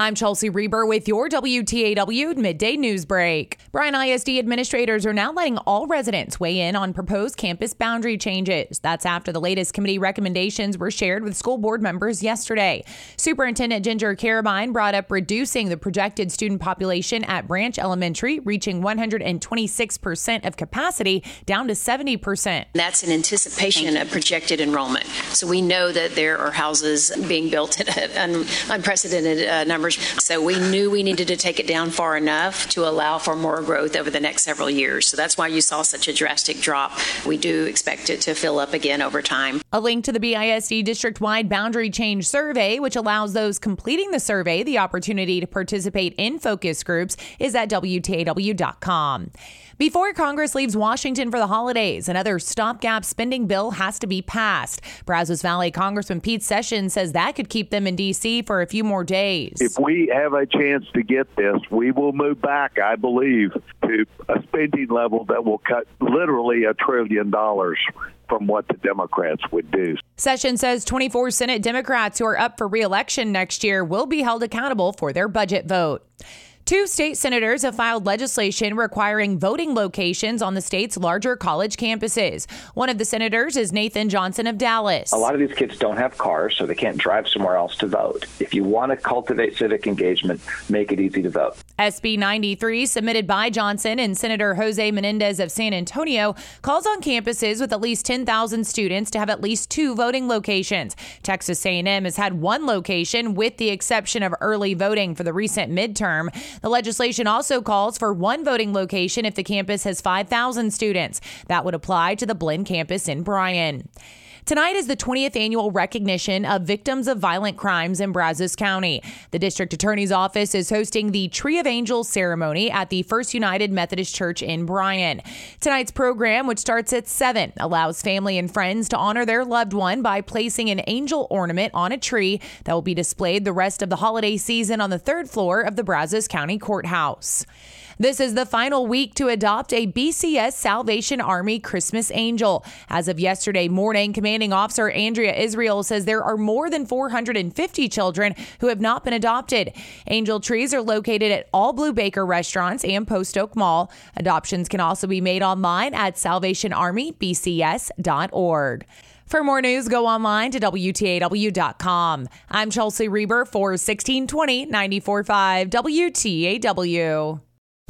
I'm Chelsea Reber with your WTAW midday news break. Bryan ISD administrators are now letting all residents weigh in on proposed campus boundary changes. That's after the latest committee recommendations were shared with school board members yesterday. Superintendent Ginger Carabine brought up reducing the projected student population at Branch Elementary, reaching 126% of capacity down to 70%. That's in anticipation of projected enrollment. So we know that there are houses being built at un- unprecedented uh, numbers. So we knew we needed to take it down far enough to allow for more growth over the next several years. So that's why you saw such a drastic drop. We do expect it to fill up again over time. A link to the BISD district wide boundary change survey, which allows those completing the survey the opportunity to participate in focus groups, is at WTAW.com. Before Congress leaves Washington for the holidays, another stopgap spending bill has to be passed. Brazos Valley Congressman Pete Sessions says that could keep them in D.C. for a few more days. If we have a chance to get this, we will move back, I believe, to a spending level that will cut literally a trillion dollars from what the Democrats would do. Sessions says 24 Senate Democrats who are up for reelection next year will be held accountable for their budget vote. Two state senators have filed legislation requiring voting locations on the state's larger college campuses. One of the senators is Nathan Johnson of Dallas. A lot of these kids don't have cars, so they can't drive somewhere else to vote. If you want to cultivate civic engagement, make it easy to vote. SB 93, submitted by Johnson and Senator Jose Menendez of San Antonio, calls on campuses with at least 10,000 students to have at least two voting locations. Texas A&M has had one location with the exception of early voting for the recent midterm. The legislation also calls for one voting location if the campus has 5,000 students. That would apply to the Blinn campus in Bryan. Tonight is the 20th annual recognition of victims of violent crimes in Brazos County. The district attorney's office is hosting the Tree of Angels ceremony at the First United Methodist Church in Bryan. Tonight's program, which starts at 7, allows family and friends to honor their loved one by placing an angel ornament on a tree that will be displayed the rest of the holiday season on the third floor of the Brazos County Courthouse. This is the final week to adopt a BCS Salvation Army Christmas angel. As of yesterday morning, Commanding Officer Andrea Israel says there are more than 450 children who have not been adopted. Angel trees are located at all Blue Baker restaurants and Post Oak Mall. Adoptions can also be made online at salvationarmybcs.org. For more news, go online to WTAW.com. I'm Chelsea Reber for 1620 945 WTAW.